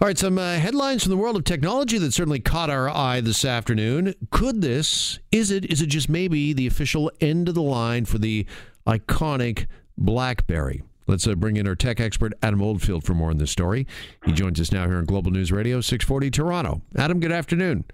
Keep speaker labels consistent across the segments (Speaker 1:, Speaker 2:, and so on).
Speaker 1: All right, some uh, headlines from the world of technology that certainly caught our eye this afternoon. Could this, is it, is it just maybe the official end of the line for the iconic BlackBerry? Let's uh, bring in our tech expert, Adam Oldfield, for more on this story. He joins us now here on Global News Radio, 640 Toronto. Adam, good afternoon.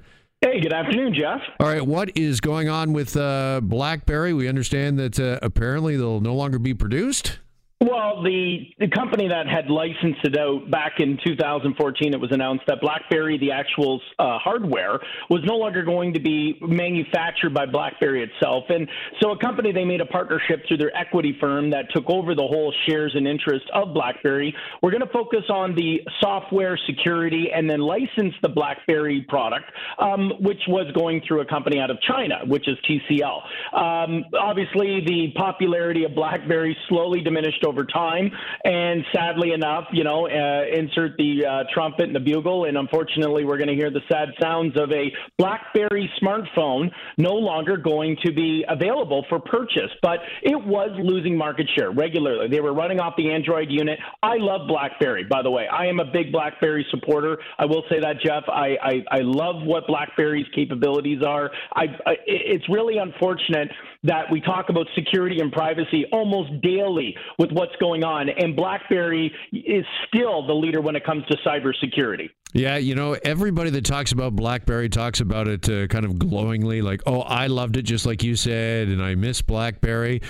Speaker 2: Hey, good afternoon, Jeff.
Speaker 1: All right, what is going on with uh, BlackBerry? We understand that uh, apparently they'll no longer be produced.
Speaker 2: Well, the, the company that had licensed it out back in 2014, it was announced that BlackBerry, the actual uh, hardware, was no longer going to be manufactured by BlackBerry itself. And so a company, they made a partnership through their equity firm that took over the whole shares and interest of BlackBerry. We're going to focus on the software security and then license the BlackBerry product, um, which was going through a company out of China, which is TCL. Um, obviously, the popularity of BlackBerry slowly diminished over time. And sadly enough, you know, uh, insert the uh, trumpet and the bugle, and unfortunately, we're going to hear the sad sounds of a BlackBerry smartphone no longer going to be available for purchase. But it was losing market share regularly. They were running off the Android unit. I love BlackBerry, by the way. I am a big BlackBerry supporter. I will say that, Jeff. I I, I love what BlackBerry's capabilities are. I, I it's really unfortunate that we talk about security and privacy almost daily with what's going on, and BlackBerry is still the leader when it comes to cybersecurity.
Speaker 1: Yeah, you know, everybody that talks about BlackBerry talks about it uh, kind of glowingly, like, "Oh, I loved it," just like you said, and I miss BlackBerry.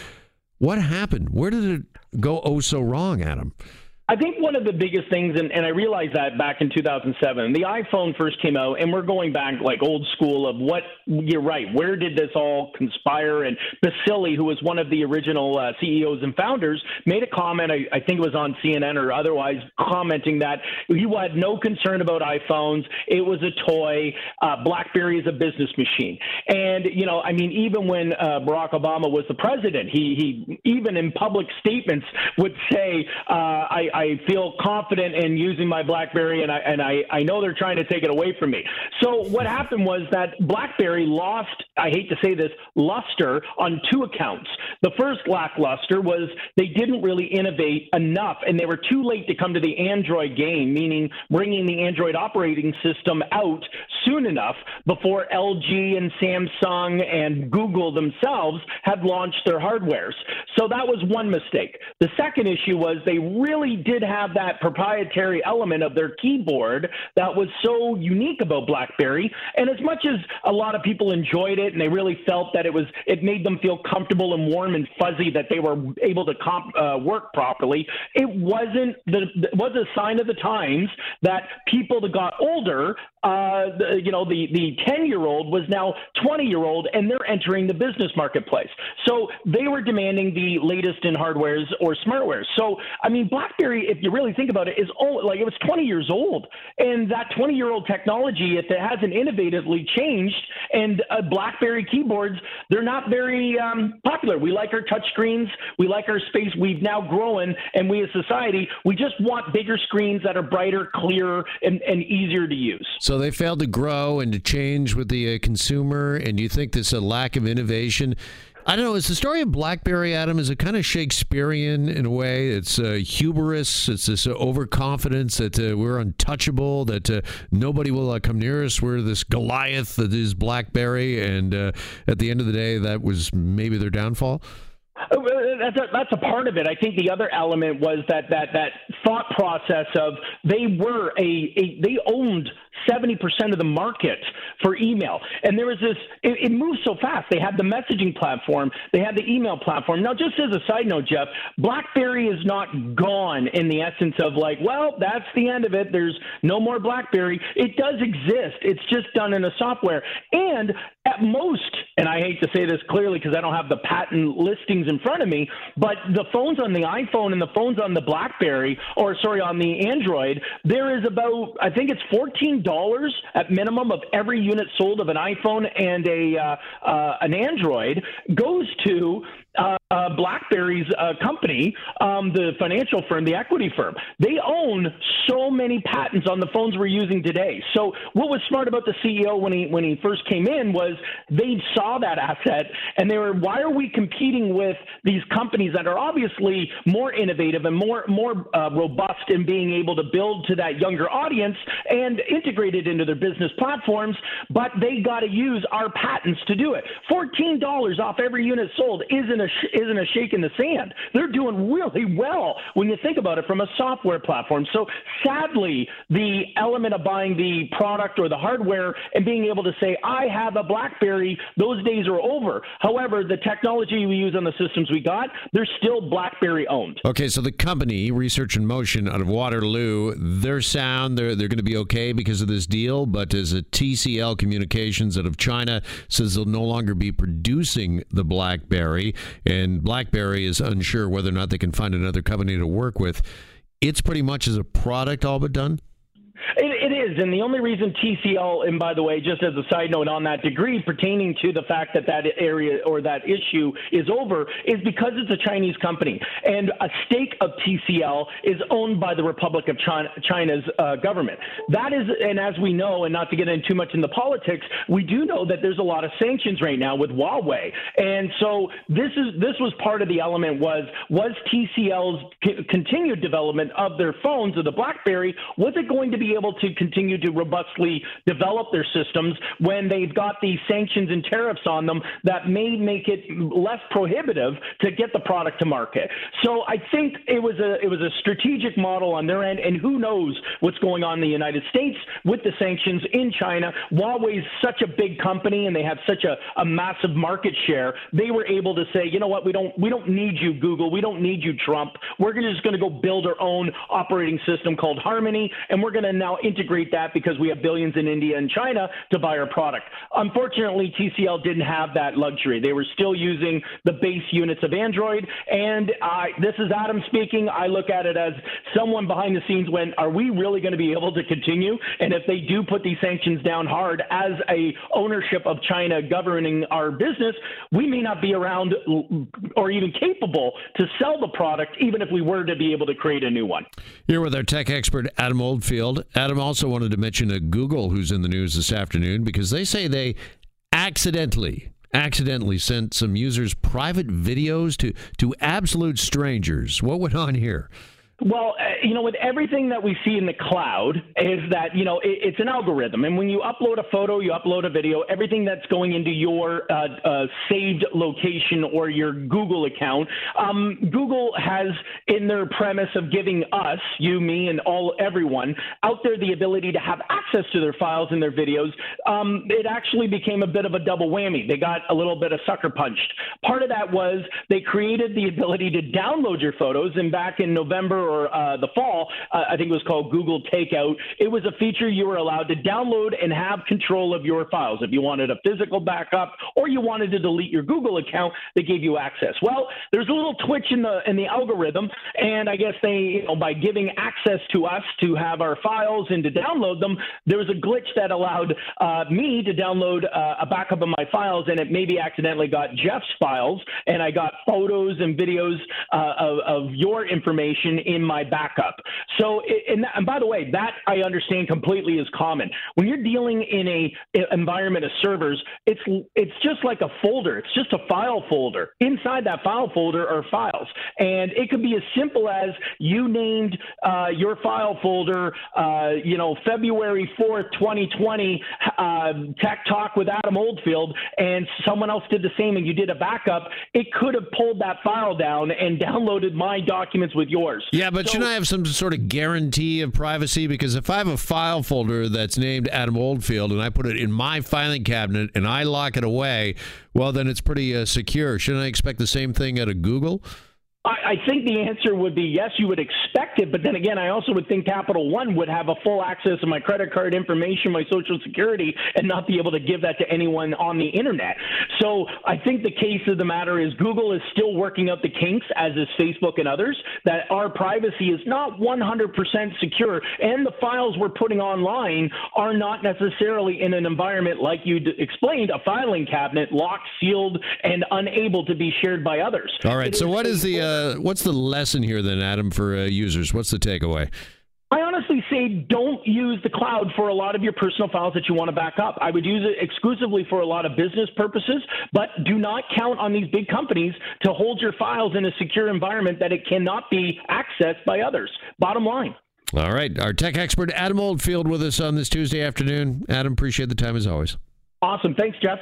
Speaker 1: What happened? Where did it go oh so wrong, Adam?
Speaker 2: I think one of the biggest things, and, and I realized that back in 2007, the iPhone first came out, and we're going back like old school of what you're right. Where did this all conspire? And Balsillie, who was one of the original uh, CEOs and founders, made a comment. I, I think it was on CNN or otherwise, commenting that he had no concern about iPhones. It was a toy. Uh, BlackBerry is a business machine. And you know, I mean, even when uh, Barack Obama was the president, he he even in public statements would say, uh, "I." I feel confident in using my BlackBerry, and I and I, I know they're trying to take it away from me. So what happened was that BlackBerry lost. I hate to say this, luster on two accounts. The first lackluster was they didn't really innovate enough, and they were too late to come to the Android game, meaning bringing the Android operating system out soon enough before LG and Samsung and Google themselves had launched their hardwares. So that was one mistake. The second issue was they really did have that proprietary element of their keyboard that was so unique about BlackBerry. And as much as a lot of people enjoyed it and they really felt that it was, it made them feel comfortable and warm and fuzzy that they were able to comp, uh, work properly. It wasn't the, it was a sign of the times that people that got older uh, you know, the the 10 year old was now 20 year old, and they're entering the business marketplace. So they were demanding the latest in hardwares or smartwares. So I mean, BlackBerry, if you really think about it, is old, like it was 20 years old, and that 20 year old technology, if it hasn't innovatively changed, and uh, BlackBerry keyboards, they're not very um, popular. We like our touch screens, we like our space. We've now grown, and we as society, we just want bigger screens that are brighter, clearer, and, and easier to use.
Speaker 1: So they failed to grow and to change with the uh, consumer, and you think there's a lack of innovation. I don't know. Is the story of BlackBerry, Adam, is it kind of Shakespearean in a way? It's uh, hubris. It's this uh, overconfidence that uh, we're untouchable, that uh, nobody will uh, come near us. We're this Goliath that is BlackBerry, and uh, at the end of the day, that was maybe their downfall.
Speaker 2: Oh, that's a, that's a part of it. I think the other element was that that that thought process of they were a, a they owned 70% of the market for email. And there was this, it, it moved so fast. They had the messaging platform, they had the email platform. Now, just as a side note, Jeff, BlackBerry is not gone in the essence of like, well, that's the end of it. There's no more BlackBerry. It does exist, it's just done in a software. And at most, and I hate to say this clearly because I don't have the patent listings in front of me, but the phones on the iPhone and the phones on the BlackBerry, or sorry, on the Android, there is about, I think it's 14 dollars at minimum of every unit sold of an iPhone and a uh, uh, an Android goes to uh, uh, BlackBerry's uh, company, um, the financial firm, the equity firm. They own so many patents on the phones we're using today. So what was smart about the CEO when he when he first came in was they saw that asset and they were, why are we competing with these companies that are obviously more innovative and more more uh, robust in being able to build to that younger audience and integrate it into their business platforms, but they got to use our patents to do it. Fourteen dollars off every unit sold isn't a isn't a shake in the sand. They're doing really well when you think about it from a software platform. So the element of buying the product or the hardware and being able to say, I have a BlackBerry, those days are over. However, the technology we use on the systems we got, they're still BlackBerry owned.
Speaker 1: Okay, so the company, Research in Motion out of Waterloo, their sound, they're, they're going to be okay because of this deal, but as a TCL Communications out of China says they'll no longer be producing the BlackBerry, and BlackBerry is unsure whether or not they can find another company to work with. It's pretty much as a product all but done.
Speaker 2: It, it is, and the only reason TCL, and by the way, just as a side note on that degree pertaining to the fact that that area or that issue is over, is because it's a Chinese company, and a stake of TCL is owned by the Republic of China, China's uh, government. That is, and as we know, and not to get in too much in the politics, we do know that there's a lot of sanctions right now with Huawei, and so this is this was part of the element was was TCL's c- continued development of their phones of the BlackBerry was it going to be able to continue to robustly develop their systems when they've got these sanctions and tariffs on them that may make it less prohibitive to get the product to market. So I think it was a it was a strategic model on their end, and who knows what's going on in the United States with the sanctions in China. Huawei's such a big company, and they have such a, a massive market share. They were able to say, you know what, we don't we don't need you, Google. We don't need you, Trump. We're just going to go build our own operating system called Harmony, and we're going to now integrate that because we have billions in India and China to buy our product. Unfortunately, TCL didn't have that luxury. They were still using the base units of Android. And I, this is Adam speaking. I look at it as someone behind the scenes went, are we really going to be able to continue? And if they do put these sanctions down hard as a ownership of China governing our business, we may not be around or even capable to sell the product, even if we were to be able to create a new one.
Speaker 1: Here with our tech expert, Adam Oldfield. Adam also wanted to mention a Google who's in the news this afternoon because they say they accidentally accidentally sent some users private videos to to absolute strangers. What went on here?
Speaker 2: Well, uh, you know, with everything that we see in the cloud is that, you know, it, it's an algorithm. And when you upload a photo, you upload a video, everything that's going into your uh, uh, saved location or your Google account, um, Google has in their premise of giving us, you, me, and all everyone out there the ability to have access to their files and their videos, um, it actually became a bit of a double whammy. They got a little bit of sucker punched. Part of that was they created the ability to download your photos. And back in November or uh, the fall, uh, I think it was called Google Takeout. It was a feature you were allowed to download and have control of your files. If you wanted a physical backup or you wanted to delete your Google account, they gave you access. Well, there's a little twitch in the in the algorithm, and I guess they, you know, by giving access to us to have our files and to download them, there was a glitch that allowed uh, me to download uh, a backup of my files, and it maybe accidentally got Jeff's files, and I got photos and videos uh, of, of your information in my backup. So, and, and by the way, that I understand completely is common. When you're dealing in a, environment of servers, it's it's just like a folder. It's just a file folder. Inside that file folder are files, and it could be as simple as you named uh, your file folder, uh, you know, February fourth, 2020, uh, Tech Talk with Adam Oldfield, and someone else did the same, and you did a backup. It could have pulled that file down and downloaded my documents with yours.
Speaker 1: Yeah, but so, shouldn't I have some sort of guarantee of privacy? Because if I have a file folder that's named Adam Oldfield and I put it in my filing cabinet and I lock it away, well, then it's pretty uh, secure. Shouldn't I expect the same thing out of Google?
Speaker 2: I, I think the answer would be yes, you would expect it. But then again, I also would think Capital One would have a full access to my credit card information, my social security, and not be able to give that to anyone on the internet. So I think the case of the matter is Google is still working out the kinks, as is Facebook and others, that our privacy is not 100% secure, and the files we're putting online are not necessarily in an environment like you explained, a filing cabinet, locked, sealed, and unable to be shared by others.
Speaker 1: All right. It so, is what is the uh, what's the lesson here then, Adam, for uh, users? What's the takeaway?
Speaker 2: I honestly say don't use the cloud for a lot of your personal files that you want to back up. I would use it exclusively for a lot of business purposes, but do not count on these big companies to hold your files in a secure environment that it cannot be accessed by others. Bottom line.
Speaker 1: All right. Our tech expert, Adam Oldfield, with us on this Tuesday afternoon. Adam, appreciate the time as always.
Speaker 2: Awesome. Thanks, Jeff.